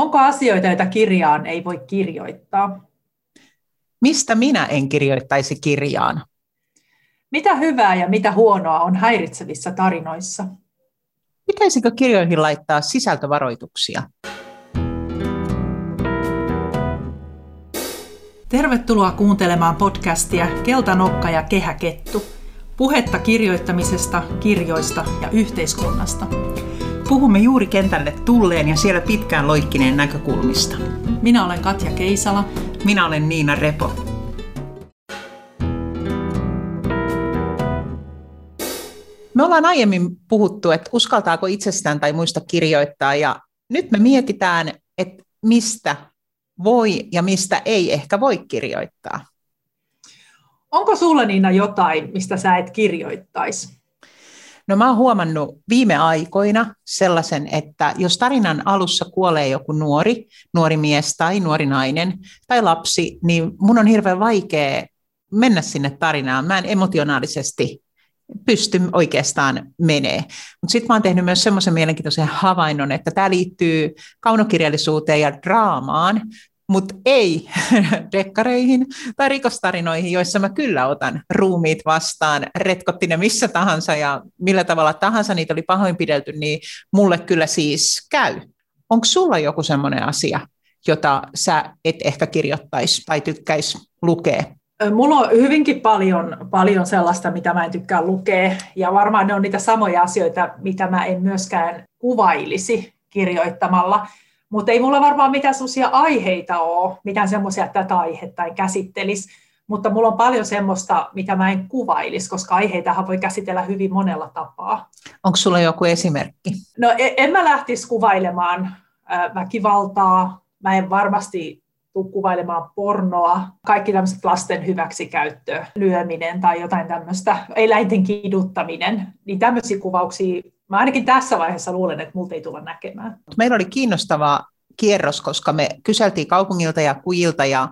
Onko asioita, joita kirjaan ei voi kirjoittaa? Mistä minä en kirjoittaisi kirjaan? Mitä hyvää ja mitä huonoa on häiritsevissä tarinoissa? Pitäisikö kirjoihin laittaa sisältövaroituksia? Tervetuloa kuuntelemaan podcastia Keltanokka ja Kehäkettu. Puhetta kirjoittamisesta, kirjoista ja yhteiskunnasta. Puhumme juuri kentälle tulleen ja siellä pitkään loikkineen näkökulmista. Minä olen Katja Keisala. Minä olen Niina Repo. Me ollaan aiemmin puhuttu, että uskaltaako itsestään tai muista kirjoittaa, ja nyt me mietitään, että mistä voi ja mistä ei ehkä voi kirjoittaa. Onko sulla Niina jotain, mistä sä et kirjoittaisi? No mä oon huomannut viime aikoina sellaisen, että jos tarinan alussa kuolee joku nuori, nuori mies tai nuori nainen tai lapsi, niin mun on hirveän vaikea mennä sinne tarinaan. Mä en emotionaalisesti pysty oikeastaan menee. Mutta sitten mä oon tehnyt myös semmoisen mielenkiintoisen havainnon, että tämä liittyy kaunokirjallisuuteen ja draamaan, mutta ei dekkareihin tai rikostarinoihin, joissa mä kyllä otan ruumiit vastaan, retkotti ne missä tahansa ja millä tavalla tahansa niitä oli pahoinpidelty, niin mulle kyllä siis käy. Onko sulla joku semmoinen asia, jota sä et ehkä kirjoittaisi tai tykkäisi lukea? Mulla on hyvinkin paljon, paljon sellaista, mitä mä en tykkää lukea, ja varmaan ne on niitä samoja asioita, mitä mä en myöskään kuvailisi kirjoittamalla. Mutta ei mulla varmaan mitään sellaisia aiheita ole, mitään semmoisia, että tätä aihetta en käsittelisi. Mutta mulla on paljon semmoista, mitä mä en kuvailisi, koska aiheitahan voi käsitellä hyvin monella tapaa. Onko sulla joku esimerkki? No e, en mä lähtisi kuvailemaan väkivaltaa. Mä en varmasti tule kuvailemaan pornoa, kaikki tämmöiset lasten hyväksikäyttö, lyöminen tai jotain tämmöistä, eläinten kiduttaminen, niin tämmöisiä kuvauksia Mä ainakin tässä vaiheessa luulen, että multa ei tulla näkemään. Meillä oli kiinnostava kierros, koska me kyseltiin kaupungilta ja kujilta ja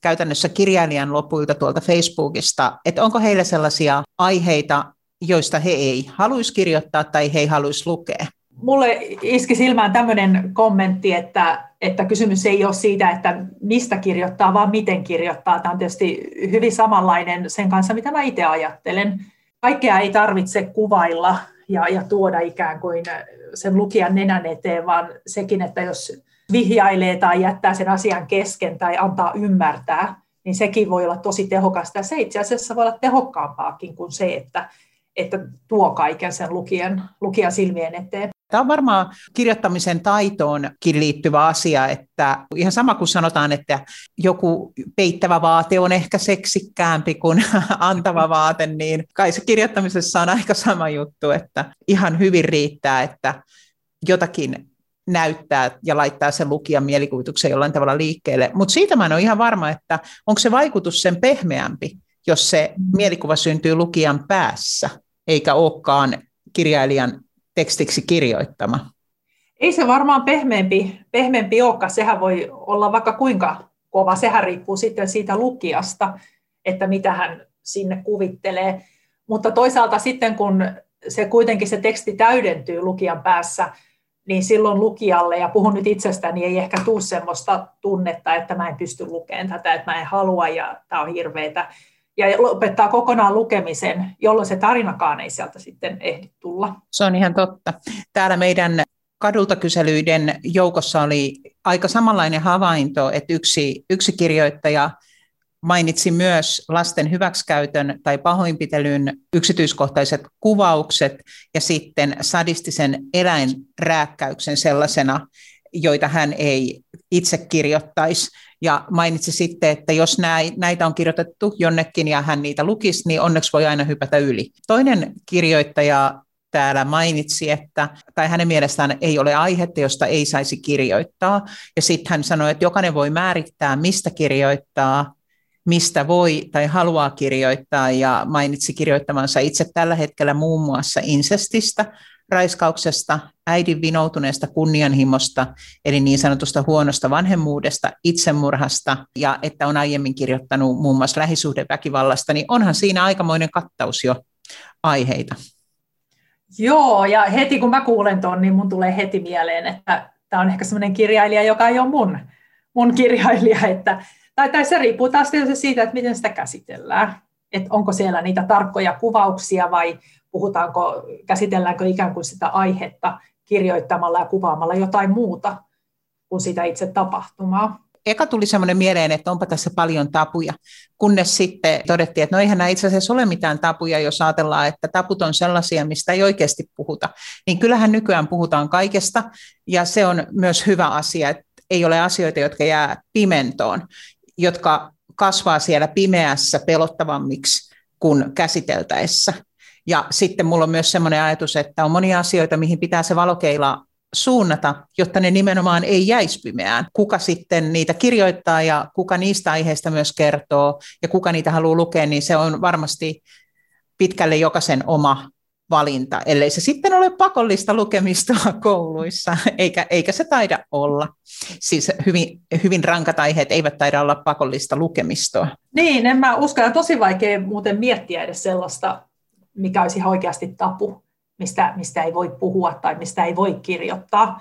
käytännössä kirjailijan lopuilta tuolta Facebookista, että onko heillä sellaisia aiheita, joista he ei haluaisi kirjoittaa tai he ei haluaisi lukea. Mulle iski silmään tämmöinen kommentti, että, että kysymys ei ole siitä, että mistä kirjoittaa, vaan miten kirjoittaa. Tämä on tietysti hyvin samanlainen sen kanssa, mitä mä itse ajattelen. Kaikkea ei tarvitse kuvailla ja, ja tuoda ikään kuin sen lukijan nenän eteen, vaan sekin, että jos vihjailee tai jättää sen asian kesken tai antaa ymmärtää, niin sekin voi olla tosi tehokasta. Ja se itse asiassa voi olla tehokkaampaakin kuin se, että, että tuo kaiken sen lukijan, lukijan silmien eteen. Tämä on varmaan kirjoittamisen taitoonkin liittyvä asia, että ihan sama kuin sanotaan, että joku peittävä vaate on ehkä seksikkäämpi kuin antava vaate, niin kai se kirjoittamisessa on aika sama juttu, että ihan hyvin riittää, että jotakin näyttää ja laittaa sen lukijan mielikuvituksen jollain tavalla liikkeelle. Mutta siitä mä en ole ihan varma, että onko se vaikutus sen pehmeämpi, jos se mielikuva syntyy lukijan päässä, eikä olekaan kirjailijan tekstiksi kirjoittama? Ei se varmaan pehmeämpi, pehmeämpi olekaan. Sehän voi olla vaikka kuinka kova. Sehän riippuu sitten siitä lukijasta, että mitä hän sinne kuvittelee. Mutta toisaalta sitten, kun se kuitenkin se teksti täydentyy lukijan päässä, niin silloin lukijalle, ja puhun nyt itsestäni, ei ehkä tule sellaista tunnetta, että mä en pysty lukemaan tätä, että mä en halua ja tämä on hirveetä ja lopettaa kokonaan lukemisen, jolloin se tarinakaan ei sieltä sitten ehdi tulla. Se on ihan totta. Täällä meidän kadulta kyselyiden joukossa oli aika samanlainen havainto, että yksi, yksi kirjoittaja mainitsi myös lasten hyväksikäytön tai pahoinpitelyn yksityiskohtaiset kuvaukset ja sitten sadistisen eläinrääkkäyksen sellaisena, joita hän ei itse kirjoittaisi. Ja mainitsi sitten, että jos näitä on kirjoitettu jonnekin ja hän niitä lukisi, niin onneksi voi aina hypätä yli. Toinen kirjoittaja täällä mainitsi, että tai hänen mielestään ei ole aihetta, josta ei saisi kirjoittaa. Ja sitten hän sanoi, että jokainen voi määrittää, mistä kirjoittaa, mistä voi tai haluaa kirjoittaa, ja mainitsi kirjoittamansa itse tällä hetkellä muun muassa insestistä, raiskauksesta, äidin vinoutuneesta kunnianhimosta, eli niin sanotusta huonosta vanhemmuudesta, itsemurhasta, ja että on aiemmin kirjoittanut muun muassa lähisuhdeväkivallasta, niin onhan siinä aikamoinen kattaus jo aiheita. Joo, ja heti kun mä kuulen tuon, niin mun tulee heti mieleen, että tämä on ehkä sellainen kirjailija, joka ei ole mun, mun kirjailija, että, tai, tai se riippuu taas siitä, että miten sitä käsitellään, että onko siellä niitä tarkkoja kuvauksia vai puhutaanko, käsitelläänkö ikään kuin sitä aihetta kirjoittamalla ja kuvaamalla jotain muuta kuin sitä itse tapahtumaa eka tuli semmoinen mieleen, että onpa tässä paljon tapuja, kunnes sitten todettiin, että no eihän nämä itse asiassa ole mitään tapuja, jos ajatellaan, että taput on sellaisia, mistä ei oikeasti puhuta. Niin kyllähän nykyään puhutaan kaikesta, ja se on myös hyvä asia, että ei ole asioita, jotka jää pimentoon, jotka kasvaa siellä pimeässä pelottavammiksi kuin käsiteltäessä. Ja sitten mulla on myös sellainen ajatus, että on monia asioita, mihin pitää se valokeila suunnata, jotta ne nimenomaan ei jäisi pimeään. Kuka sitten niitä kirjoittaa ja kuka niistä aiheista myös kertoo ja kuka niitä haluaa lukea, niin se on varmasti pitkälle jokaisen oma valinta, ellei se sitten ole pakollista lukemista kouluissa, eikä, eikä se taida olla. Siis hyvin, hyvin rankat aiheet eivät taida olla pakollista lukemistoa. Niin, en mä usko, ja tosi vaikea muuten miettiä edes sellaista, mikä olisi ihan oikeasti tapu mistä, mistä ei voi puhua tai mistä ei voi kirjoittaa.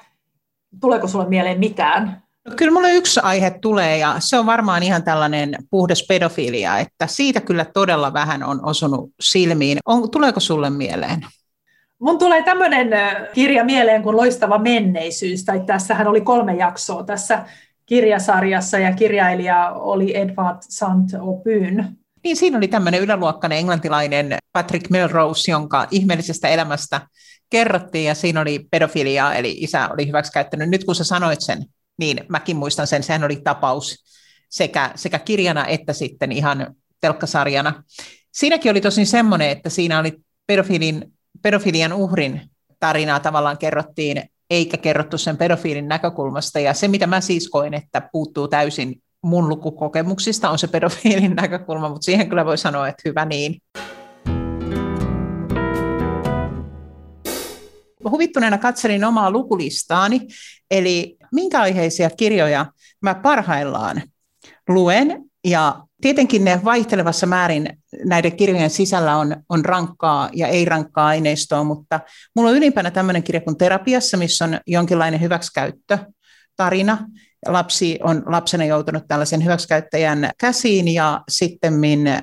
Tuleeko sinulle mieleen mitään? No, kyllä minulle yksi aihe tulee ja se on varmaan ihan tällainen puhdas pedofilia, että siitä kyllä todella vähän on osunut silmiin. On, tuleeko sulle mieleen? Mun tulee tämmöinen kirja mieleen kuin Loistava menneisyys, tai tässähän oli kolme jaksoa tässä kirjasarjassa, ja kirjailija oli Edward Saint-Aubyn. Niin siinä oli tämmöinen yläluokkainen englantilainen Patrick Melrose, jonka ihmeellisestä elämästä kerrottiin, ja siinä oli pedofiliaa, eli isä oli hyväksikäyttänyt. Nyt kun sä sanoit sen, niin mäkin muistan sen, sehän oli tapaus sekä, sekä kirjana että sitten ihan telkkasarjana. Siinäkin oli tosin semmoinen, että siinä oli pedofilin, pedofilian uhrin tarinaa tavallaan kerrottiin, eikä kerrottu sen pedofiilin näkökulmasta. Ja se, mitä mä siis koen, että puuttuu täysin mun lukukokemuksista on se pedofiilin näkökulma, mutta siihen kyllä voi sanoa, että hyvä niin. Huvittuneena katselin omaa lukulistaani, eli minkä aiheisia kirjoja mä parhaillaan luen, ja tietenkin ne vaihtelevassa määrin näiden kirjojen sisällä on, on rankkaa ja ei-rankkaa aineistoa, mutta mulla on ylimpänä tämmöinen kirja kuin Terapiassa, missä on jonkinlainen hyväksikäyttö, tarina, lapsi on lapsena joutunut tällaisen hyväksikäyttäjän käsiin ja sitten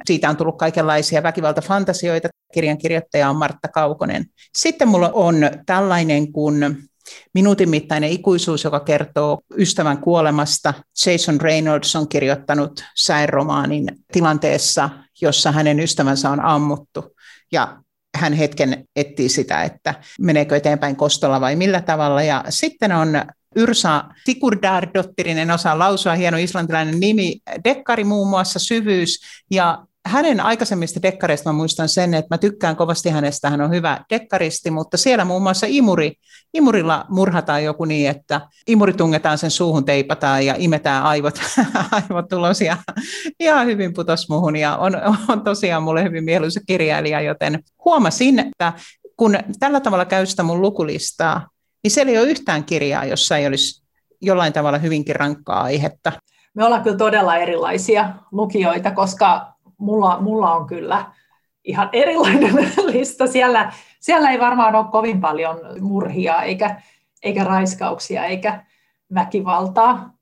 siitä on tullut kaikenlaisia väkivaltafantasioita. Kirjan kirjoittaja on Martta Kaukonen. Sitten mulla on tällainen kuin Minuutin mittainen ikuisuus, joka kertoo ystävän kuolemasta. Jason Reynolds on kirjoittanut säenromaanin tilanteessa, jossa hänen ystävänsä on ammuttu. Ja hän hetken etsii sitä, että meneekö eteenpäin kostolla vai millä tavalla. Ja sitten on Yrsa Sigurdardottirinen en osaa lausua, hieno islantilainen nimi, dekkari muun muassa Syvyys, ja hänen aikaisemmista dekkareista mä muistan sen, että mä tykkään kovasti hänestä, hän on hyvä dekkaristi, mutta siellä muun muassa imuri, imurilla murhataan joku niin, että imuri tungetaan sen suuhun, teipataan ja imetään aivot, aivot ulos ja ihan hyvin putos muuhun ja on, on tosiaan mulle hyvin mieluisa kirjailija, joten huomasin, että kun tällä tavalla käy sitä mun lukulistaa, niin siellä ei ole yhtään kirjaa, jossa ei olisi jollain tavalla hyvinkin rankkaa aihetta. Me ollaan kyllä todella erilaisia lukijoita, koska mulla, mulla on kyllä ihan erilainen lista. Siellä, siellä ei varmaan ole kovin paljon murhia eikä, eikä raiskauksia eikä väkivaltaa.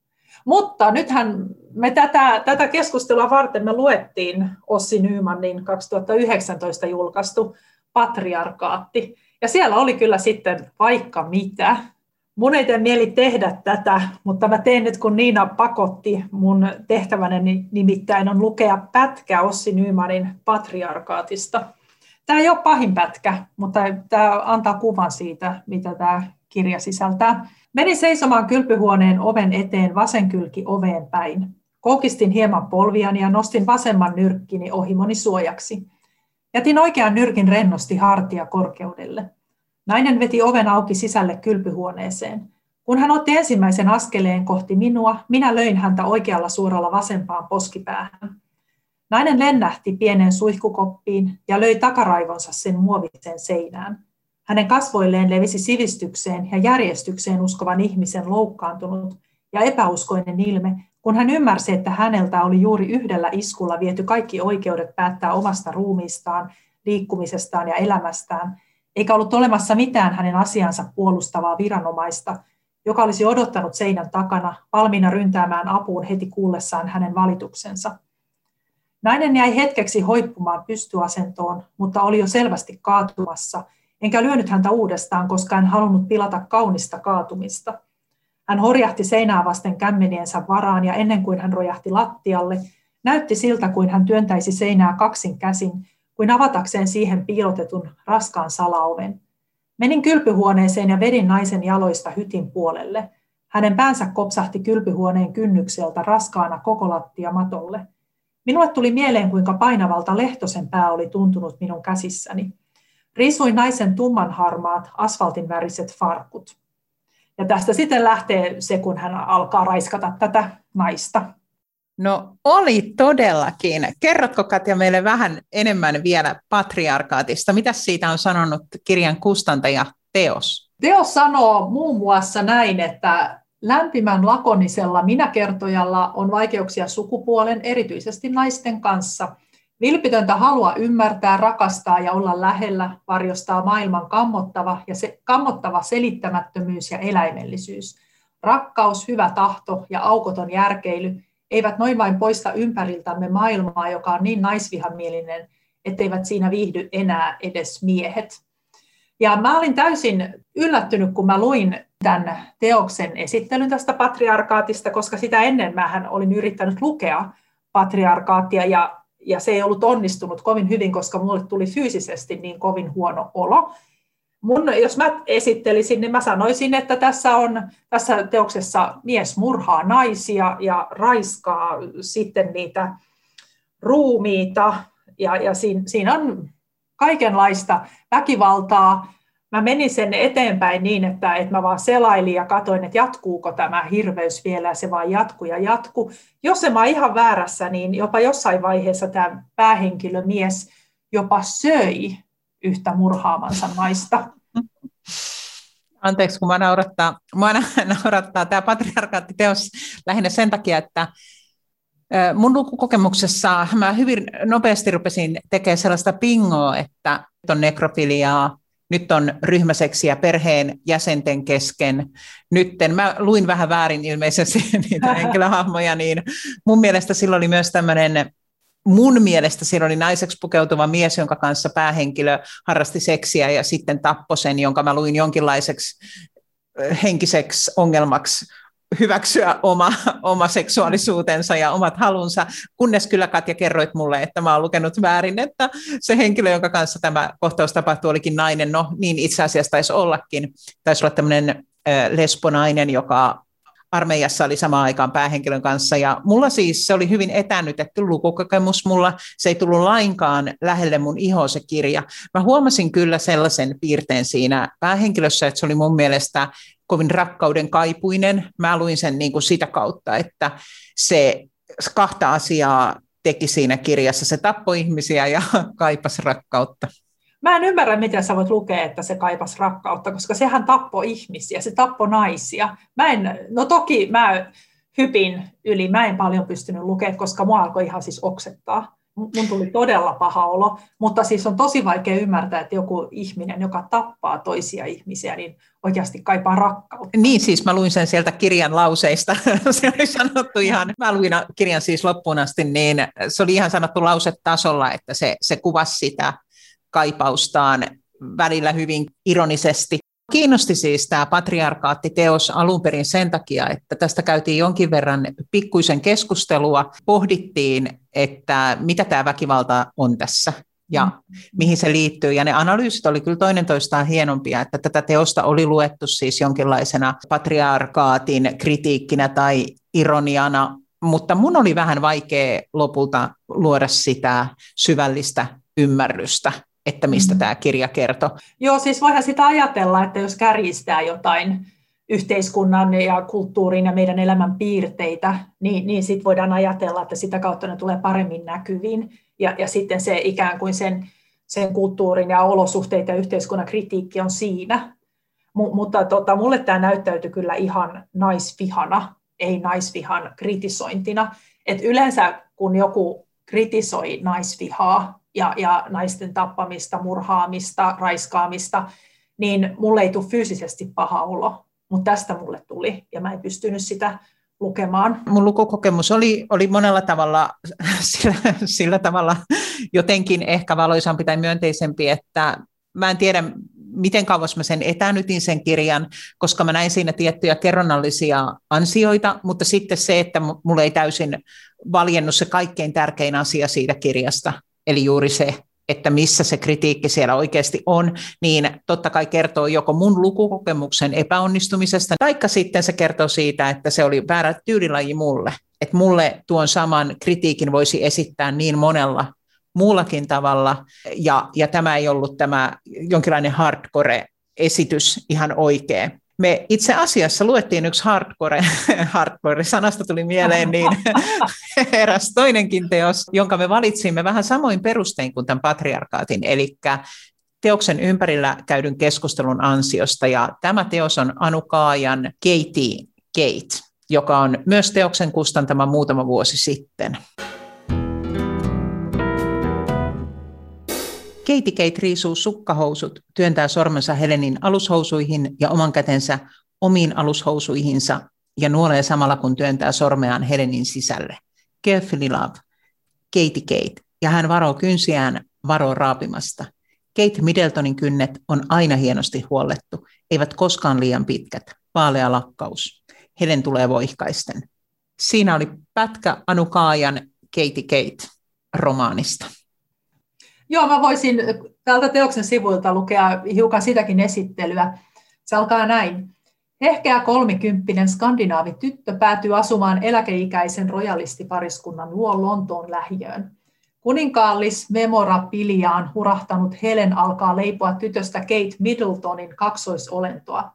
Mutta nythän me tätä, tätä keskustelua varten me luettiin Ossi Nymanin 2019 julkaistu Patriarkaatti, ja siellä oli kyllä sitten vaikka mitä. Mun ei tee mieli tehdä tätä, mutta mä teen nyt, kun Niina pakotti mun tehtäväni, nimittäin on lukea pätkä Ossi Nymanin patriarkaatista. Tämä ei ole pahin pätkä, mutta tämä antaa kuvan siitä, mitä tämä kirja sisältää. Menin seisomaan kylpyhuoneen oven eteen vasenkylki oveen päin. Koukistin hieman polviani ja nostin vasemman nyrkkini ohimoni suojaksi. Jätin oikean nyrkin rennosti hartia korkeudelle. Nainen veti oven auki sisälle kylpyhuoneeseen. Kun hän otti ensimmäisen askeleen kohti minua, minä löin häntä oikealla suoralla vasempaan poskipäähän. Nainen lennähti pienen suihkukoppiin ja löi takaraivonsa sen muoviseen seinään. Hänen kasvoilleen levisi sivistykseen ja järjestykseen uskovan ihmisen loukkaantunut ja epäuskoinen ilme, kun hän ymmärsi, että häneltä oli juuri yhdellä iskulla viety kaikki oikeudet päättää omasta ruumiistaan, liikkumisestaan ja elämästään, eikä ollut olemassa mitään hänen asiansa puolustavaa viranomaista, joka olisi odottanut seinän takana, valmiina ryntäämään apuun heti kuullessaan hänen valituksensa. Nainen jäi hetkeksi hoippumaan pystyasentoon, mutta oli jo selvästi kaatumassa, enkä lyönyt häntä uudestaan, koska en halunnut pilata kaunista kaatumista. Hän horjahti seinää vasten kämmeniensä varaan ja ennen kuin hän rojahti lattialle, näytti siltä kuin hän työntäisi seinää kaksin käsin, kuin avatakseen siihen piilotetun raskaan salaoven. Menin kylpyhuoneeseen ja vedin naisen jaloista hytin puolelle. Hänen päänsä kopsahti kylpyhuoneen kynnykseltä raskaana koko lattia matolle. Minulle tuli mieleen, kuinka painavalta Lehtosen pää oli tuntunut minun käsissäni. Riisuin naisen tummanharmaat, asfaltin väriset farkut. Ja tästä sitten lähtee se, kun hän alkaa raiskata tätä naista. No oli todellakin. Kerrotko Katja meille vähän enemmän vielä patriarkaatista? Mitä siitä on sanonut kirjan kustantaja Teos? Teos sanoo muun muassa näin, että lämpimän lakonisella minäkertojalla on vaikeuksia sukupuolen, erityisesti naisten kanssa. Vilpitöntä halua ymmärtää, rakastaa ja olla lähellä varjostaa maailman kammottava, ja se, kammottava selittämättömyys ja eläimellisyys. Rakkaus, hyvä tahto ja aukoton järkeily – eivät noin vain poista ympäriltämme maailmaa, joka on niin naisvihamielinen, etteivät siinä viihdy enää edes miehet. Ja mä olin täysin yllättynyt, kun mä luin tämän teoksen esittelyn tästä patriarkaatista, koska sitä ennen mä olin yrittänyt lukea patriarkaattia ja, ja se ei ollut onnistunut kovin hyvin, koska mulle tuli fyysisesti niin kovin huono olo mun, jos mä esittelisin, niin mä sanoisin, että tässä on tässä teoksessa mies murhaa naisia ja raiskaa sitten niitä ruumiita ja, ja siinä, siinä on kaikenlaista väkivaltaa. Mä menin sen eteenpäin niin, että, että mä vaan selailin ja katoin, että jatkuuko tämä hirveys vielä, ja se vaan jatkuu ja jatkuu. Jos se mä ihan väärässä, niin jopa jossain vaiheessa tämä päähenkilö mies jopa söi yhtä murhaamansa naista. Anteeksi, kun mä naurattaa, mä naurattaa tämä patriarkaattiteos lähinnä sen takia, että mun lukukokemuksessa mä hyvin nopeasti rupesin tekemään sellaista pingoa, että on nekrofiliaa, nyt on ryhmäseksiä perheen jäsenten kesken. Nytten, mä luin vähän väärin ilmeisesti niitä henkilöhahmoja, niin mun mielestä silloin oli myös tämmöinen mun mielestä siinä oli naiseksi pukeutuva mies, jonka kanssa päähenkilö harrasti seksiä ja sitten tappoi sen, jonka mä luin jonkinlaiseksi henkiseksi ongelmaksi hyväksyä oma, oma seksuaalisuutensa ja omat halunsa, kunnes kyllä Katja kerroit mulle, että mä oon lukenut väärin, että se henkilö, jonka kanssa tämä kohtaus tapahtui, olikin nainen. No niin itse asiassa taisi ollakin. Taisi olla tämmöinen lesbonainen, joka armeijassa oli samaan aikaan päähenkilön kanssa, ja mulla siis se oli hyvin etänytetty lukukokemus, mulla se ei tullut lainkaan lähelle mun iho se kirja. Mä huomasin kyllä sellaisen piirteen siinä päähenkilössä, että se oli mun mielestä kovin rakkauden kaipuinen. Mä luin sen niin kuin sitä kautta, että se kahta asiaa teki siinä kirjassa. Se tappoi ihmisiä ja kaipasi rakkautta. Mä en ymmärrä, miten sä voit lukea, että se kaipas rakkautta, koska sehän tappoi ihmisiä, se tappoi naisia. Mä en, no toki mä hypin yli, mä en paljon pystynyt lukemaan, koska mua alkoi ihan siis oksettaa. Mun tuli todella paha olo, mutta siis on tosi vaikea ymmärtää, että joku ihminen, joka tappaa toisia ihmisiä, niin oikeasti kaipaa rakkautta. Niin, siis mä luin sen sieltä kirjan lauseista. se oli sanottu ihan, mä luin kirjan siis loppuun asti, niin se oli ihan sanottu lausetasolla, että se, se kuvasi sitä kaipaustaan välillä hyvin ironisesti. Kiinnosti siis tämä patriarkaattiteos alun perin sen takia, että tästä käytiin jonkin verran pikkuisen keskustelua, pohdittiin, että mitä tämä väkivalta on tässä ja mm. mihin se liittyy. Ja ne analyysit oli kyllä toinen toistaan hienompia, että tätä teosta oli luettu siis jonkinlaisena patriarkaatin kritiikkinä tai ironiana, mutta mun oli vähän vaikea lopulta luoda sitä syvällistä ymmärrystä että mistä mm. tämä kirja kertoo. Joo, siis voihan sitä ajatella, että jos kärjistää jotain yhteiskunnan ja kulttuurin ja meidän elämän piirteitä, niin, niin sitten voidaan ajatella, että sitä kautta ne tulee paremmin näkyviin. Ja, ja sitten se ikään kuin sen, sen kulttuurin ja olosuhteita ja yhteiskunnan kritiikki on siinä. M- mutta tota, mulle tämä näyttäytyi kyllä ihan naisvihana, ei naisvihan kritisointina. Et yleensä kun joku kritisoi naisvihaa, ja, ja naisten tappamista, murhaamista, raiskaamista, niin mulle ei tule fyysisesti paha olo. mutta tästä mulle tuli ja mä en pystynyt sitä lukemaan. Mun lukukokemus oli, oli monella tavalla sillä, sillä tavalla jotenkin ehkä valoisampi tai myönteisempi, että mä en tiedä, miten kauas mä sen etänytin sen kirjan, koska mä näin siinä tiettyjä kerronnallisia ansioita, mutta sitten se, että mulle ei täysin valjennut se kaikkein tärkein asia siitä kirjasta, eli juuri se, että missä se kritiikki siellä oikeasti on, niin totta kai kertoo joko mun lukukokemuksen epäonnistumisesta, taikka sitten se kertoo siitä, että se oli väärä tyylilaji mulle. Että mulle tuon saman kritiikin voisi esittää niin monella muullakin tavalla, ja, ja tämä ei ollut tämä jonkinlainen hardcore-esitys ihan oikea. Me itse asiassa luettiin yksi hardcore, hardcore-sanasta tuli mieleen, niin eräs toinenkin teos, jonka me valitsimme vähän samoin perustein kuin tämän patriarkaatin, eli teoksen ympärillä käydyn keskustelun ansiosta, ja tämä teos on Anu Kaajan Katie Kate, joka on myös teoksen kustantama muutama vuosi sitten. Keiti Kate riisuu sukkahousut, työntää sormensa Helenin alushousuihin ja oman kätensä omiin alushousuihinsa ja nuolee samalla kun työntää sormeaan Helenin sisälle. Carefully love. Keiti Kate. Ja hän varoo kynsiään, varoo raapimasta. Kate Middletonin kynnet on aina hienosti huollettu, eivät koskaan liian pitkät. Vaalea lakkaus. Helen tulee voihkaisten. Siinä oli pätkä Anu Kaajan Katie Kate romaanista. Joo, mä voisin täältä teoksen sivuilta lukea hiukan sitäkin esittelyä. Se alkaa näin. Ehkeä kolmikymppinen skandinaavi tyttö päätyy asumaan eläkeikäisen rojalistipariskunnan luo Lontoon lähiöön. Kuninkaallis memorabiliaan hurahtanut Helen alkaa leipoa tytöstä Kate Middletonin kaksoisolentoa.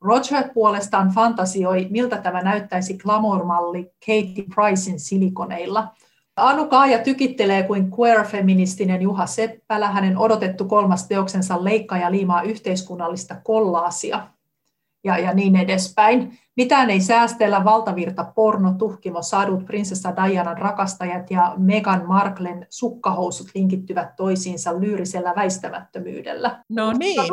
Roger puolestaan fantasioi, miltä tämä näyttäisi glamour-malli Katie Pricein silikoneilla – Anu Kaaja tykittelee kuin queer-feministinen Juha Seppälä. Hänen odotettu kolmas teoksensa leikkaa ja liimaa yhteiskunnallista kollaasia ja, ja niin edespäin. Mitään ei säästellä, valtavirta porno, tuhkimo, sadut, prinsessa Dianan rakastajat ja Meghan Marklen sukkahousut linkittyvät toisiinsa lyyrisellä väistämättömyydellä. No niin.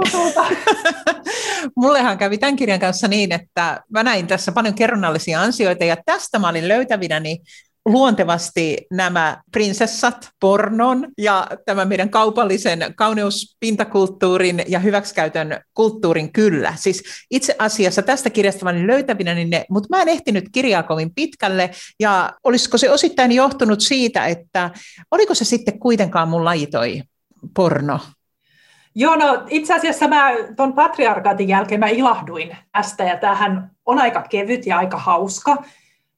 Mullehan kävi tämän kirjan kanssa niin, että mä näin tässä paljon kerronnallisia ansioita ja tästä mä olin löytävinäni luontevasti nämä prinsessat, pornon ja tämän meidän kaupallisen kauneuspintakulttuurin ja hyväksikäytön kulttuurin kyllä. Siis itse asiassa tästä kirjasta mä löytävinä, niin ne, mutta mä en ehtinyt kirjaa kovin pitkälle ja olisiko se osittain johtunut siitä, että oliko se sitten kuitenkaan mun laji toi porno? Joo, no itse asiassa mä tuon patriarkaatin jälkeen mä ilahduin tästä ja tämähän on aika kevyt ja aika hauska.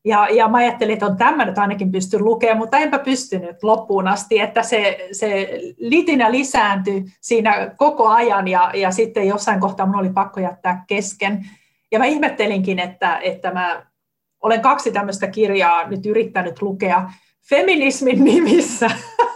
Ja, ja mä ajattelin, että on tämä nyt ainakin pysty lukemaan, mutta enpä pystynyt loppuun asti, että se, se litinä lisääntyi siinä koko ajan ja, ja sitten jossain kohtaa mun oli pakko jättää kesken. Ja mä ihmettelinkin, että, että mä olen kaksi tämmöistä kirjaa nyt yrittänyt lukea feminismin nimissä.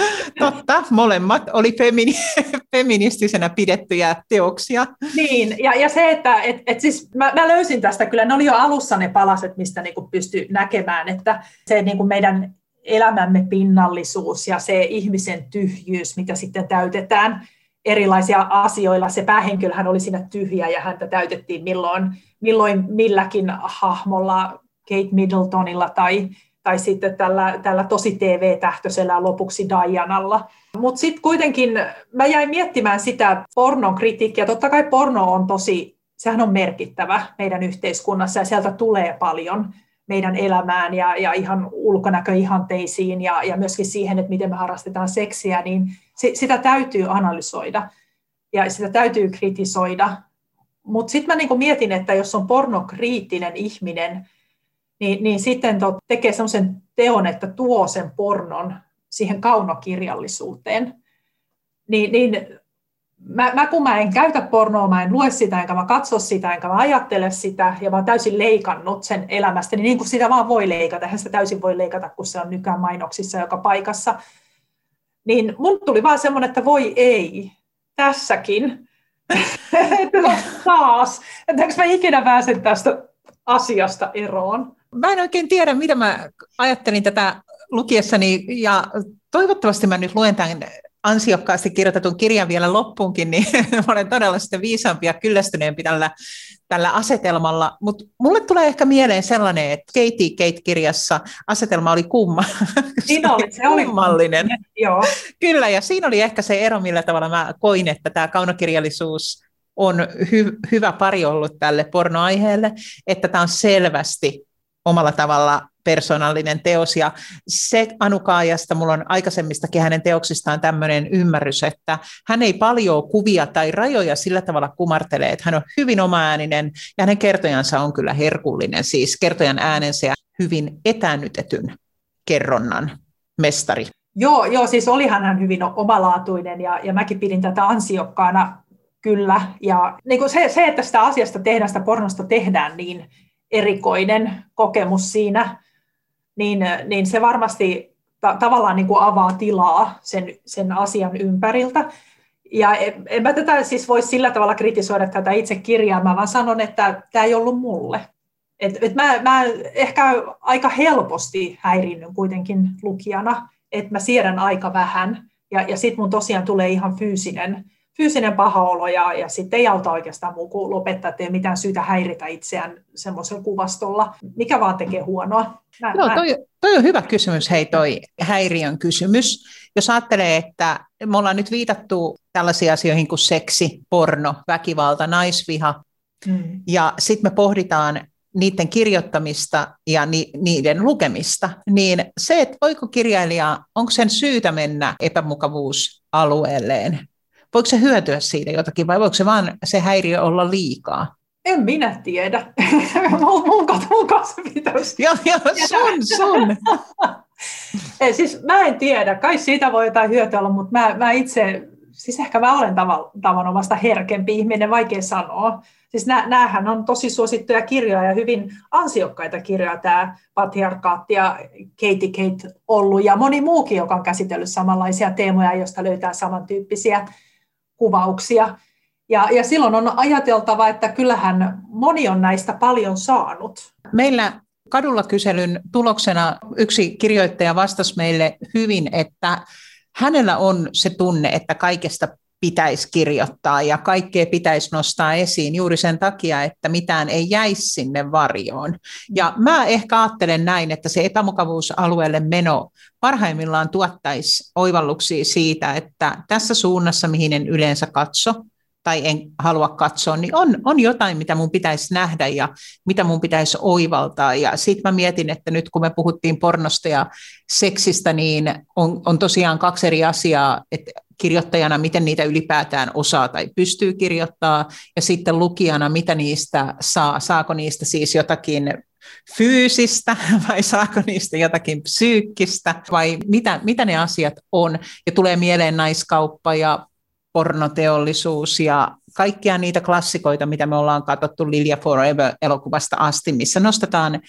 Totta, molemmat oli femini- feministisenä pidettyjä teoksia. Niin, ja, ja se, että et, et siis mä, mä löysin tästä kyllä, ne oli jo alussa ne palaset, mistä niinku pystyi näkemään, että se niinku meidän elämämme pinnallisuus ja se ihmisen tyhjyys, mitä sitten täytetään erilaisia asioilla. Se päähenkilöhän oli siinä tyhjä ja häntä täytettiin milloin, milloin milläkin hahmolla, Kate Middletonilla tai tai sitten tällä, tällä tosi TV-tähtöisellä lopuksi Dianalla. Mutta sitten kuitenkin mä jäin miettimään sitä pornon kritiikkiä. Totta kai porno on tosi, sehän on merkittävä meidän yhteiskunnassa ja sieltä tulee paljon meidän elämään ja, ja ihan ulkonäköihanteisiin ja, ja myöskin siihen, että miten me harrastetaan seksiä, niin se, sitä täytyy analysoida ja sitä täytyy kritisoida. Mutta sitten mä niinku mietin, että jos on pornokriittinen ihminen, niin, niin sitten tot, tekee sellaisen teon, että tuo sen pornon siihen kaunokirjallisuuteen. Niin, niin mä, mä, kun mä en käytä pornoa, mä en lue sitä, enkä mä katso sitä, enkä mä ajattele sitä, ja mä oon täysin leikannut sen elämästä, niin, niin kuin sitä vaan voi leikata, eihän sitä täysin voi leikata, kun se on nykyään mainoksissa joka paikassa, niin mun tuli vaan semmoinen, että voi ei, tässäkin, taas, että mä ikinä pääsen tästä asiasta eroon mä en oikein tiedä, mitä mä ajattelin tätä lukiessani, ja toivottavasti mä nyt luen tämän ansiokkaasti kirjoitetun kirjan vielä loppuunkin, niin olen todella sitten viisaampi ja kyllästyneempi tällä, tällä asetelmalla. Mutta mulle tulee ehkä mieleen sellainen, että Katie Kate-kirjassa asetelma oli kumma. Siinä oli, se oli kummallinen. Joo. Kyllä, ja siinä oli ehkä se ero, millä tavalla mä koin, että tämä kaunokirjallisuus on hy- hyvä pari ollut tälle pornoaiheelle, että tämä on selvästi omalla tavalla persoonallinen teos. Ja se Anukaajasta, mulla on aikaisemmistakin hänen teoksistaan tämmöinen ymmärrys, että hän ei paljon kuvia tai rajoja sillä tavalla kumartelee, että hän on hyvin omaääninen ja hänen kertojansa on kyllä herkullinen, siis kertojan äänensä ja hyvin etänytetyn kerronnan mestari. Joo, joo, siis olihan hän hyvin omalaatuinen ja, ja mäkin pidin tätä ansiokkaana kyllä. Ja niin kuin se, se, että sitä asiasta tehdään, sitä pornosta tehdään niin erikoinen kokemus siinä, niin, niin se varmasti ta- tavallaan niin kuin avaa tilaa sen, sen asian ympäriltä. Ja en, en mä tätä siis voi sillä tavalla kritisoida tätä itse kirjaa, mä vaan sanon, että tämä ei ollut mulle. Et, et mä, mä ehkä aika helposti häirinnyn kuitenkin lukijana, että mä siedän aika vähän, ja, ja sitten mun tosiaan tulee ihan fyysinen fyysinen paha olo ja, ja sitten ei auta oikeastaan muu kuin lopettaa, että ei mitään syytä häiritä itseään semmoisella kuvastolla, mikä vaan tekee huonoa. Mä, Joo, toi, toi on hyvä kysymys, hei toi häiriön kysymys. Jos ajattelee, että me ollaan nyt viitattu tällaisiin asioihin kuin seksi, porno, väkivalta, naisviha, hmm. ja sitten me pohditaan niiden kirjoittamista ja ni, niiden lukemista, niin se, että voiko kirjailija, onko sen syytä mennä epämukavuusalueelleen Voiko se hyötyä siitä jotakin vai voiko se vaan se häiriö olla liikaa? En minä tiedä. mun, mun kanssa pitäisi. Joo, joo, sun, sun. Ei, siis mä en tiedä. Kai siitä voi jotain hyötyä olla, mutta mä, mä itse, siis ehkä mä olen tavan, tavanomasta herkempi ihminen, vaikea sanoa. Siis nä, näähän on tosi suosittuja kirjoja ja hyvin ansiokkaita kirjoja, tämä Patriarkaatti ja Katie Kate ollut ja moni muukin, joka on käsitellyt samanlaisia teemoja, joista löytää samantyyppisiä kuvauksia. Ja, ja silloin on ajateltava, että kyllähän moni on näistä paljon saanut. Meillä kadulla kyselyn tuloksena yksi kirjoittaja vastasi meille hyvin, että hänellä on se tunne, että kaikesta pitäisi kirjoittaa ja kaikkea pitäisi nostaa esiin juuri sen takia, että mitään ei jäisi sinne varjoon. Ja mä ehkä ajattelen näin, että se epämukavuusalueelle meno parhaimmillaan tuottaisi oivalluksia siitä, että tässä suunnassa, mihin en yleensä katso, tai en halua katsoa, niin on, on jotain, mitä mun pitäisi nähdä ja mitä mun pitäisi oivaltaa. Ja sitten mä mietin, että nyt kun me puhuttiin pornosta ja seksistä, niin on, on tosiaan kaksi eri asiaa, että kirjoittajana, miten niitä ylipäätään osaa tai pystyy kirjoittaa, ja sitten lukijana, mitä niistä saa, saako niistä siis jotakin fyysistä vai saako niistä jotakin psyykkistä vai mitä, mitä ne asiat on. Ja tulee mieleen naiskauppa ja pornoteollisuus ja kaikkia niitä klassikoita, mitä me ollaan katsottu Lilia Forever-elokuvasta asti, missä nostetaan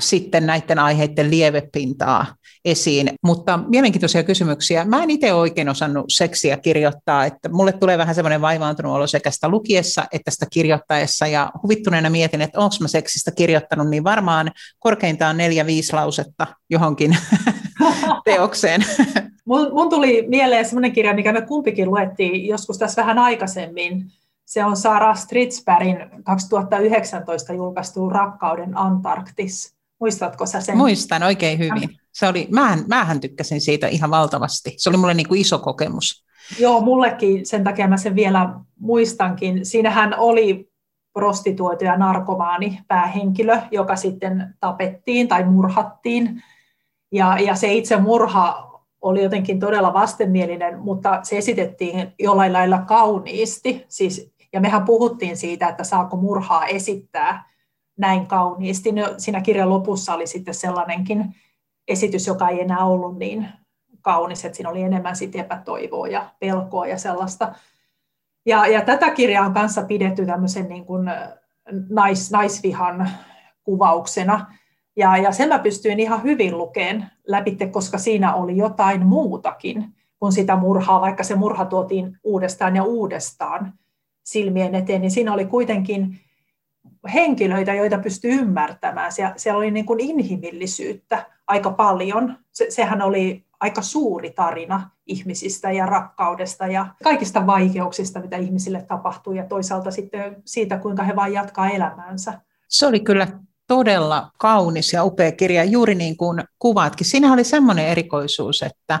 sitten näiden aiheiden lievepintaa esiin. Mutta mielenkiintoisia kysymyksiä. Mä en itse oikein osannut seksiä kirjoittaa, että mulle tulee vähän semmoinen vaivaantunut olo sekä sitä lukiessa että sitä kirjoittaessa, ja huvittuneena mietin, että onko mä seksistä kirjoittanut, niin varmaan korkeintaan neljä-viisi lausetta johonkin teokseen. Mun, mun tuli mieleen semmoinen kirja, mikä me kumpikin luettiin joskus tässä vähän aikaisemmin. Se on Sara Stridsbergin 2019 julkaistu Rakkauden Antarktis. Muistatko sä sen? Muistan oikein hyvin. Se oli, mähän, mähän tykkäsin siitä ihan valtavasti. Se oli mulle niin kuin iso kokemus. Joo, mullekin sen takia mä sen vielä muistankin. Siinähän oli prostituoitu ja narkomaani päähenkilö, joka sitten tapettiin tai murhattiin. Ja, ja se itse murha oli jotenkin todella vastenmielinen, mutta se esitettiin jollain lailla kauniisti. Siis, ja mehän puhuttiin siitä, että saako murhaa esittää näin kauniisti. No, siinä kirjan lopussa oli sitten sellainenkin esitys, joka ei enää ollut niin kaunis, että siinä oli enemmän sit epätoivoa ja pelkoa ja sellaista. Ja, ja tätä kirjaa on kanssa pidetty tämmöisen niin kuin nais, naisvihan kuvauksena. Ja, ja sen mä pystyin ihan hyvin lukeen läpi, koska siinä oli jotain muutakin kuin sitä murhaa, vaikka se murha tuotiin uudestaan ja uudestaan silmien eteen, niin siinä oli kuitenkin henkilöitä, joita pystyy ymmärtämään. Siellä, siellä oli niin kuin inhimillisyyttä aika paljon. Se, sehän oli aika suuri tarina, ihmisistä ja rakkaudesta ja kaikista vaikeuksista, mitä ihmisille tapahtuu ja toisaalta sitten siitä, kuinka he vain jatkaa elämäänsä. Se oli kyllä todella kaunis ja upea kirja, juuri niin kuin kuvaatkin. Siinä oli semmoinen erikoisuus, että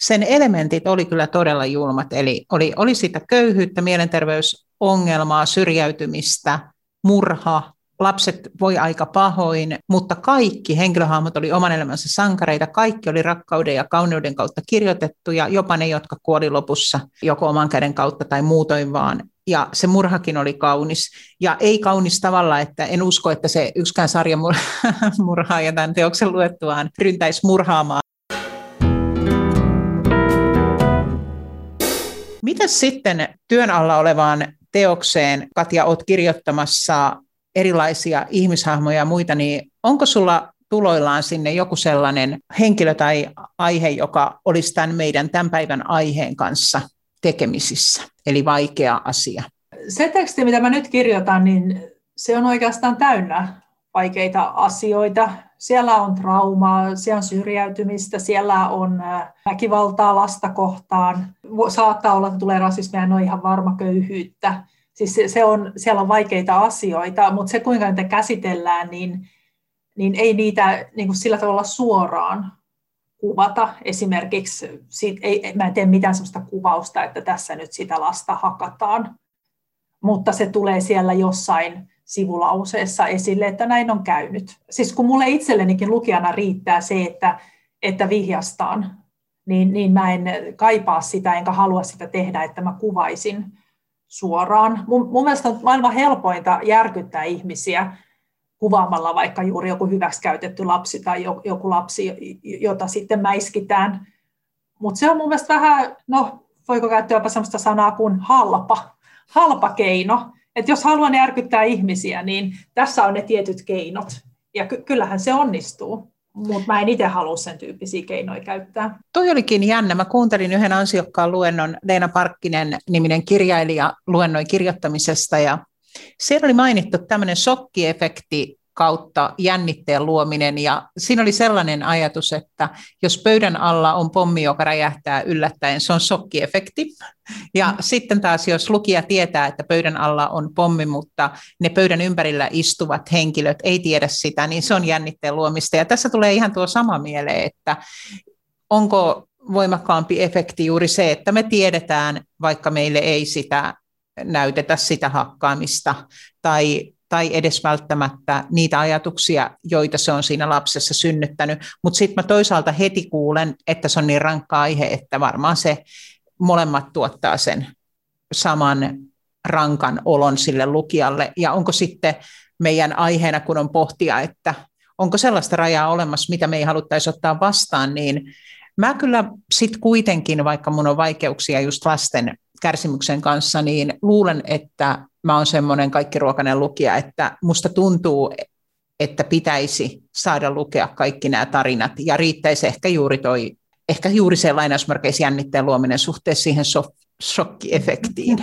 sen elementit oli kyllä todella julmat, eli oli, oli sitä köyhyyttä, mielenterveysongelmaa, syrjäytymistä, murha, lapset voi aika pahoin, mutta kaikki henkilöhahmot oli oman elämänsä sankareita, kaikki oli rakkauden ja kauneuden kautta kirjoitettuja, jopa ne, jotka kuoli lopussa joko oman käden kautta tai muutoin vaan. Ja se murhakin oli kaunis. Ja ei kaunis tavalla, että en usko, että se yksikään sarjamurhaaja tämän teoksen luettuaan ryntäisi murhaamaan. Mitä sitten työn alla olevaan teokseen, Katja, olet kirjoittamassa erilaisia ihmishahmoja ja muita, niin onko sulla tuloillaan sinne joku sellainen henkilö tai aihe, joka olisi tämän meidän tämän päivän aiheen kanssa tekemisissä, eli vaikea asia? Se teksti, mitä mä nyt kirjoitan, niin se on oikeastaan täynnä vaikeita asioita. Siellä on traumaa, siellä on syrjäytymistä, siellä on äh, väkivaltaa lasta kohtaan. Saattaa olla, että tulee rasismia, en ole ihan varma köyhyyttä. Siis se, on, siellä on vaikeita asioita, mutta se kuinka niitä käsitellään, niin, niin ei niitä niin kuin sillä tavalla suoraan kuvata. Esimerkiksi, siitä, ei, mä en tee mitään sellaista kuvausta, että tässä nyt sitä lasta hakataan, mutta se tulee siellä jossain sivulauseessa esille, että näin on käynyt. Siis kun mulle itsellenikin lukijana riittää se, että, että vihjastaan, niin, niin mä en kaipaa sitä enkä halua sitä tehdä, että mä kuvaisin suoraan. Mun, mun mielestä on maailman helpointa järkyttää ihmisiä kuvaamalla vaikka juuri joku hyväksikäytetty lapsi tai joku lapsi, jota sitten mäiskitään. Mutta se on mun mielestä vähän, no voiko käyttää jopa sellaista sanaa kuin halpa, halpa keino. Että jos haluan järkyttää ihmisiä, niin tässä on ne tietyt keinot. Ja ky- kyllähän se onnistuu mutta mä en itse halua sen tyyppisiä keinoja käyttää. Toi olikin jännä. Mä kuuntelin yhden ansiokkaan luennon, Leena Parkkinen niminen kirjailija luennoi kirjoittamisesta ja siellä oli mainittu tämmöinen shokkiefekti kautta jännitteen luominen. Ja siinä oli sellainen ajatus, että jos pöydän alla on pommi, joka räjähtää yllättäen, se on shokkiefekti. Ja mm. sitten taas, jos lukija tietää, että pöydän alla on pommi, mutta ne pöydän ympärillä istuvat henkilöt ei tiedä sitä, niin se on jännitteen luomista. Ja tässä tulee ihan tuo sama mieleen, että onko voimakkaampi efekti juuri se, että me tiedetään, vaikka meille ei sitä näytetä sitä hakkaamista, tai tai edes välttämättä niitä ajatuksia, joita se on siinä lapsessa synnyttänyt. Mutta sitten mä toisaalta heti kuulen, että se on niin rankka aihe, että varmaan se molemmat tuottaa sen saman rankan olon sille lukijalle. Ja onko sitten meidän aiheena, kun on pohtia, että onko sellaista rajaa olemassa, mitä me ei haluttaisi ottaa vastaan, niin mä kyllä sitten kuitenkin, vaikka mun on vaikeuksia just lasten kärsimyksen kanssa, niin luulen, että mä oon semmoinen kaikkiruokainen lukija, että musta tuntuu, että pitäisi saada lukea kaikki nämä tarinat, ja riittäisi ehkä juuri toi, ehkä juuri se lainausmerkeissä jännitteen luominen suhteessa siihen so- shokkiefektiin.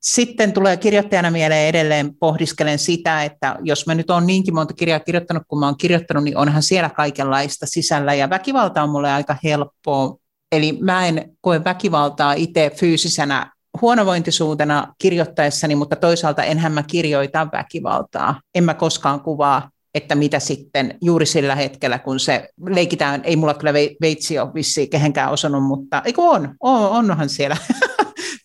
Sitten tulee kirjoittajana mieleen edelleen pohdiskelen sitä, että jos mä nyt olen niinkin monta kirjaa kirjoittanut kuin mä olen kirjoittanut, niin onhan siellä kaikenlaista sisällä. Ja väkivalta on mulle aika helppoa. Eli mä en koe väkivaltaa itse fyysisenä huonovointisuutena kirjoittaessani, mutta toisaalta enhän mä kirjoita väkivaltaa. En mä koskaan kuvaa että mitä sitten juuri sillä hetkellä, kun se leikitään, ei mulla kyllä veitsi ole vissiin kehenkään osannut, mutta eikö on, on onhan siellä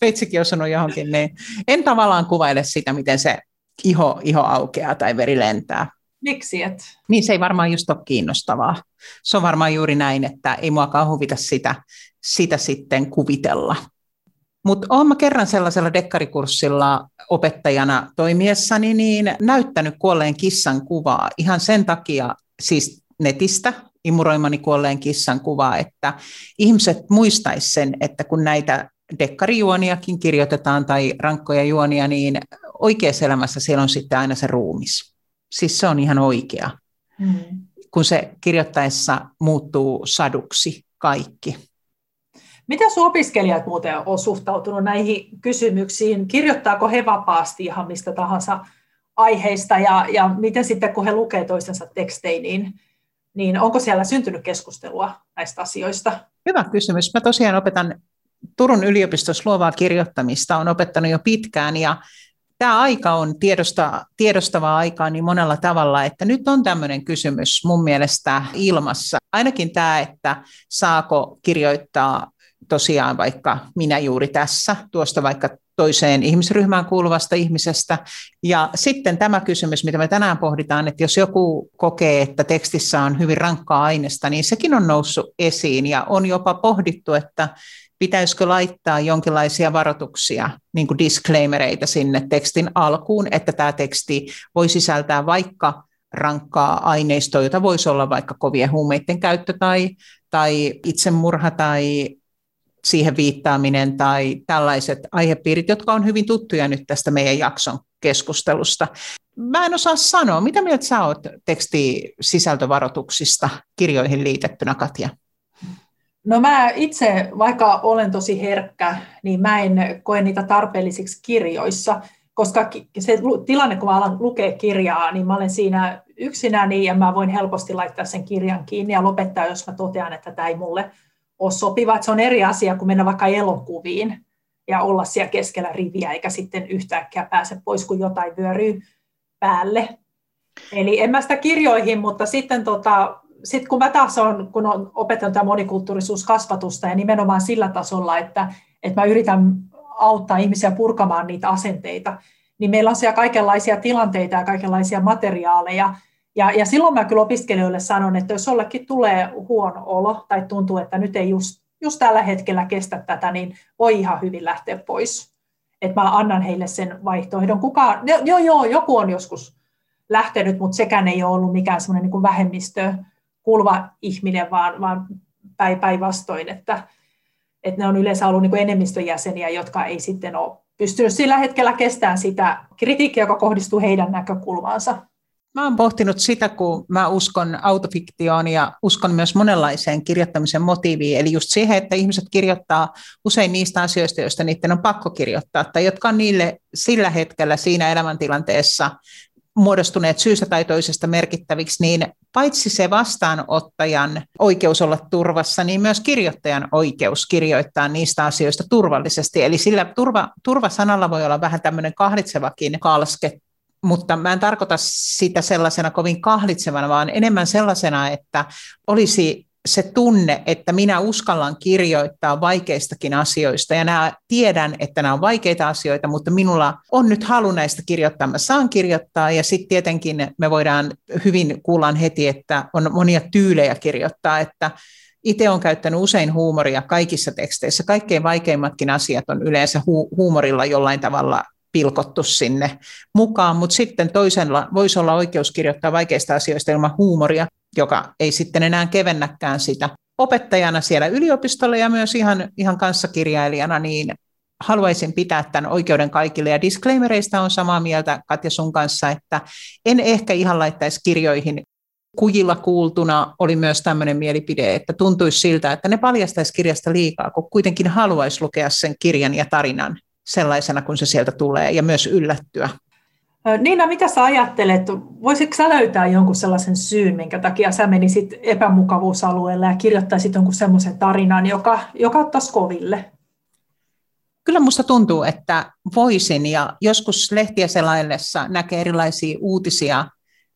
veitsikin osunut johonkin, niin en tavallaan kuvaile sitä, miten se iho, iho aukeaa tai veri lentää. Miksi et? Niin se ei varmaan just ole kiinnostavaa. Se on varmaan juuri näin, että ei muakaan huvita sitä, sitä sitten kuvitella. Mutta olen mä kerran sellaisella dekkarikurssilla opettajana toimiessani niin näyttänyt kuolleen kissan kuvaa ihan sen takia, siis netistä, imuroimani kuolleen kissan kuvaa, että ihmiset muistaisivat sen, että kun näitä dekkarijuoniakin kirjoitetaan tai rankkoja juonia, niin oikeassa elämässä siellä on sitten aina se ruumis. Siis se on ihan oikea, mm. kun se kirjoittaessa muuttuu saduksi kaikki. Miten sun opiskelijat muuten on suhtautunut näihin kysymyksiin? Kirjoittaako he vapaasti ihan mistä tahansa aiheista ja, ja miten sitten kun he lukevat toistensa tekstejä, niin niin onko siellä syntynyt keskustelua näistä asioista? Hyvä kysymys. Mä tosiaan opetan Turun yliopistossa luovaa kirjoittamista, on opettanut jo pitkään ja tämä aika on tiedosta, tiedostavaa aikaa niin monella tavalla, että nyt on tämmöinen kysymys mun mielestä ilmassa. Ainakin tämä, että saako kirjoittaa tosiaan vaikka minä juuri tässä, tuosta vaikka toiseen ihmisryhmään kuuluvasta ihmisestä. Ja sitten tämä kysymys, mitä me tänään pohditaan, että jos joku kokee, että tekstissä on hyvin rankkaa aineesta, niin sekin on noussut esiin ja on jopa pohdittu, että pitäisikö laittaa jonkinlaisia varoituksia, niin kuin disclaimereita sinne tekstin alkuun, että tämä teksti voi sisältää vaikka rankkaa aineistoa, jota voisi olla vaikka kovien huumeiden käyttö tai, tai itsemurha tai siihen viittaaminen tai tällaiset aihepiirit, jotka on hyvin tuttuja nyt tästä meidän jakson keskustelusta. Mä en osaa sanoa, mitä mieltä sä oot tekstisisältövaroituksista kirjoihin liitettynä, Katja? No mä itse, vaikka olen tosi herkkä, niin mä en koe niitä tarpeellisiksi kirjoissa, koska se tilanne, kun mä alan lukea kirjaa, niin mä olen siinä yksinäni ja mä voin helposti laittaa sen kirjan kiinni ja lopettaa, jos mä totean, että tämä ei mulle ole sopiva. Että se on eri asia kuin mennä vaikka elokuviin ja olla siellä keskellä riviä, eikä sitten yhtäkkiä pääse pois, kun jotain vyöryy päälle. Eli en mä sitä kirjoihin, mutta sitten tota, sit kun mä taas on, kun on opetan tämä monikulttuurisuuskasvatusta ja nimenomaan sillä tasolla, että, että mä yritän auttaa ihmisiä purkamaan niitä asenteita, niin meillä on siellä kaikenlaisia tilanteita ja kaikenlaisia materiaaleja, ja, ja silloin mä kyllä opiskelijoille sanon, että jos jollekin tulee huono olo tai tuntuu, että nyt ei just, just tällä hetkellä kestä tätä, niin voi ihan hyvin lähteä pois. Että mä annan heille sen vaihtoehdon. Kukaan, joo, joo, joku on joskus lähtenyt, mutta sekään ei ole ollut mikään semmoinen niin vähemmistö kuuluva ihminen, vaan, vaan päinvastoin, että, että ne on yleensä ollut niin enemmistön jäseniä, jotka ei sitten ole pystynyt sillä hetkellä kestämään sitä kritiikkiä, joka kohdistuu heidän näkökulmaansa. Mä oon pohtinut sitä, kun mä uskon autofiktioon ja uskon myös monenlaiseen kirjoittamisen motiiviin, eli just siihen, että ihmiset kirjoittaa usein niistä asioista, joista niiden on pakko kirjoittaa, tai jotka on niille sillä hetkellä siinä elämäntilanteessa muodostuneet syystä tai toisesta merkittäviksi, niin paitsi se vastaanottajan oikeus olla turvassa, niin myös kirjoittajan oikeus kirjoittaa niistä asioista turvallisesti. Eli sillä turva, turvasanalla voi olla vähän tämmöinen kahditsevakin kalske mutta mä en tarkoita sitä sellaisena kovin kahlitsevana, vaan enemmän sellaisena, että olisi se tunne, että minä uskallan kirjoittaa vaikeistakin asioista. Ja nämä, tiedän, että nämä on vaikeita asioita, mutta minulla on nyt halu näistä kirjoittaa, mä saan kirjoittaa ja sitten tietenkin me voidaan hyvin kuullaan heti, että on monia tyylejä kirjoittaa, että itse olen käyttänyt usein huumoria kaikissa teksteissä. Kaikkein vaikeimmatkin asiat on yleensä hu- huumorilla jollain tavalla pilkottu sinne mukaan, mutta sitten toisella voisi olla oikeus kirjoittaa vaikeista asioista ilman huumoria, joka ei sitten enää kevennäkään sitä. Opettajana siellä yliopistolla ja myös ihan, ihan kanssakirjailijana, niin haluaisin pitää tämän oikeuden kaikille. Ja disclaimereista on samaa mieltä Katja sun kanssa, että en ehkä ihan laittaisi kirjoihin kujilla kuultuna oli myös tämmöinen mielipide, että tuntuisi siltä, että ne paljastaisi kirjasta liikaa, kun kuitenkin haluaisi lukea sen kirjan ja tarinan sellaisena, kun se sieltä tulee, ja myös yllättyä. Niina, mitä sä ajattelet? Voisitko sä löytää jonkun sellaisen syyn, minkä takia sä menisit epämukavuusalueelle ja kirjoittaisit jonkun semmoisen tarinan, joka, joka ottaisi koville? Kyllä musta tuntuu, että voisin, ja joskus lehtiä selaillessa näkee erilaisia uutisia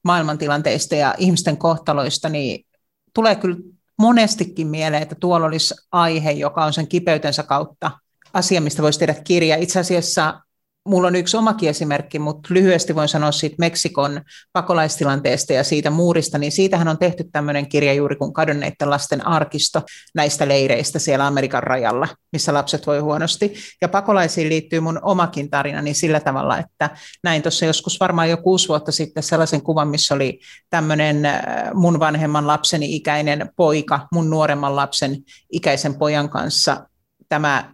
maailmantilanteista ja ihmisten kohtaloista, niin tulee kyllä monestikin mieleen, että tuolla olisi aihe, joka on sen kipeytensä kautta asia, mistä voisi tehdä kirja. Itse asiassa mulla on yksi omakin esimerkki, mutta lyhyesti voin sanoa siitä Meksikon pakolaistilanteesta ja siitä muurista, niin siitähän on tehty tämmöinen kirja juuri kuin kadonneiden lasten arkisto näistä leireistä siellä Amerikan rajalla, missä lapset voi huonosti. Ja pakolaisiin liittyy mun omakin tarina niin sillä tavalla, että näin tuossa joskus varmaan jo kuusi vuotta sitten sellaisen kuvan, missä oli tämmöinen äh, mun vanhemman lapseni ikäinen poika, mun nuoremman lapsen ikäisen pojan kanssa tämä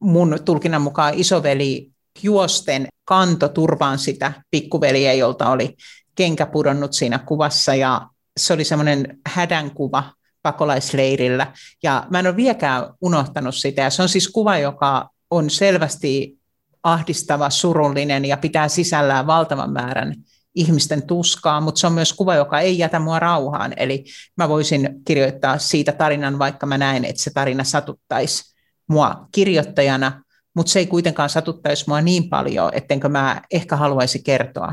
mun tulkinnan mukaan isoveli juosten kanto turvaan sitä pikkuveliä, jolta oli kenkä pudonnut siinä kuvassa. Ja se oli semmoinen hädänkuva pakolaisleirillä. Ja mä en ole vieläkään unohtanut sitä. Ja se on siis kuva, joka on selvästi ahdistava, surullinen ja pitää sisällään valtavan määrän ihmisten tuskaa, mutta se on myös kuva, joka ei jätä mua rauhaan. Eli mä voisin kirjoittaa siitä tarinan, vaikka mä näen, että se tarina satuttaisi mua kirjoittajana, mutta se ei kuitenkaan satuttaisi mua niin paljon, ettenkö mä ehkä haluaisi kertoa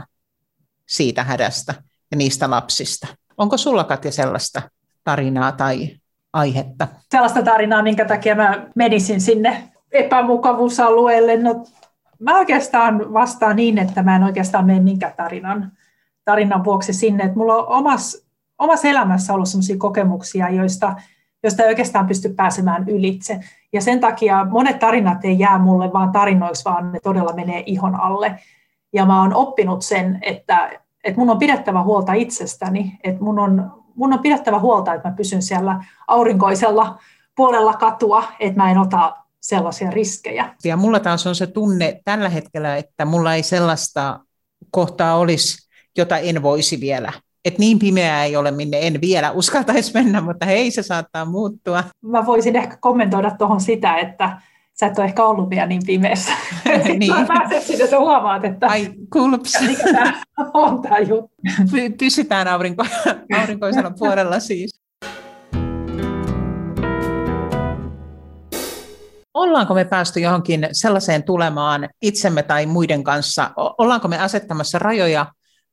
siitä hädästä ja niistä lapsista. Onko sulla Katja sellaista tarinaa tai aihetta? Sellaista tarinaa, minkä takia mä menisin sinne epämukavuusalueelle. No, mä oikeastaan vastaan niin, että mä en oikeastaan mene minkään tarinan, tarinan vuoksi sinne. Että mulla on omassa, omassa elämässä ollut sellaisia kokemuksia, joista, joista ei oikeastaan pysty pääsemään ylitse. Ja sen takia monet tarinat ei jää mulle vaan tarinoiksi, vaan ne todella menee ihon alle. Ja mä oon oppinut sen, että, että mun on pidettävä huolta itsestäni, että mun on, mun on pidettävä huolta, että mä pysyn siellä aurinkoisella puolella katua, että mä en ota sellaisia riskejä. Ja mulla taas on se tunne tällä hetkellä, että mulla ei sellaista kohtaa olisi, jota en voisi vielä. Että niin pimeää ei ole, minne en vielä uskaltaisi mennä, mutta hei, se saattaa muuttua. Mä voisin ehkä kommentoida tuohon sitä, että sä et ole ehkä ollut vielä niin pimeässä. niin. Mä pääset sinne, sä huomaat, että Ai, kulps. Mikä on tämä juttu. Pysytään aurinko, aurinkoisella puolella siis. Ollaanko me päästy johonkin sellaiseen tulemaan itsemme tai muiden kanssa? Ollaanko me asettamassa rajoja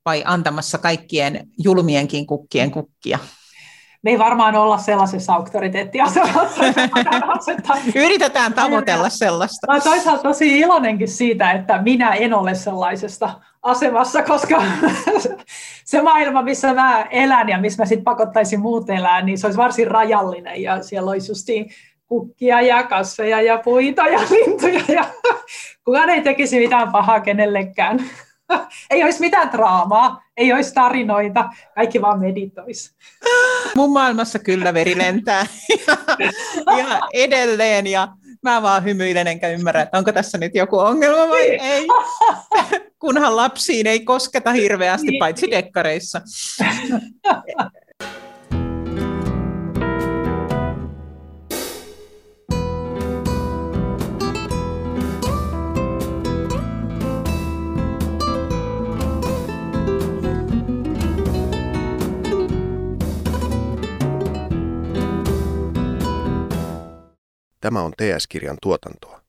vai antamassa kaikkien julmienkin kukkien kukkia? Me ei varmaan olla sellaisessa auktoriteettiasemassa. Yritetään tavoitella sellaista. Mä toisaalta tosi iloinenkin siitä, että minä en ole sellaisesta asemassa, koska se maailma, missä mä elän ja missä mä sitten pakottaisin muut elää, niin se olisi varsin rajallinen ja siellä olisi justiin kukkia ja kasveja ja puita ja lintuja ja kukaan ei tekisi mitään pahaa kenellekään. ei olisi mitään draamaa, ei olisi tarinoita, kaikki vaan meditoisi. Mun maailmassa kyllä veri lentää ja edelleen ja mä vaan hymyilen enkä ymmärrä, että onko tässä nyt joku ongelma vai niin. ei. Kunhan lapsiin ei kosketa hirveästi, niin. paitsi dekkareissa. Tämä on TS-kirjan tuotantoa.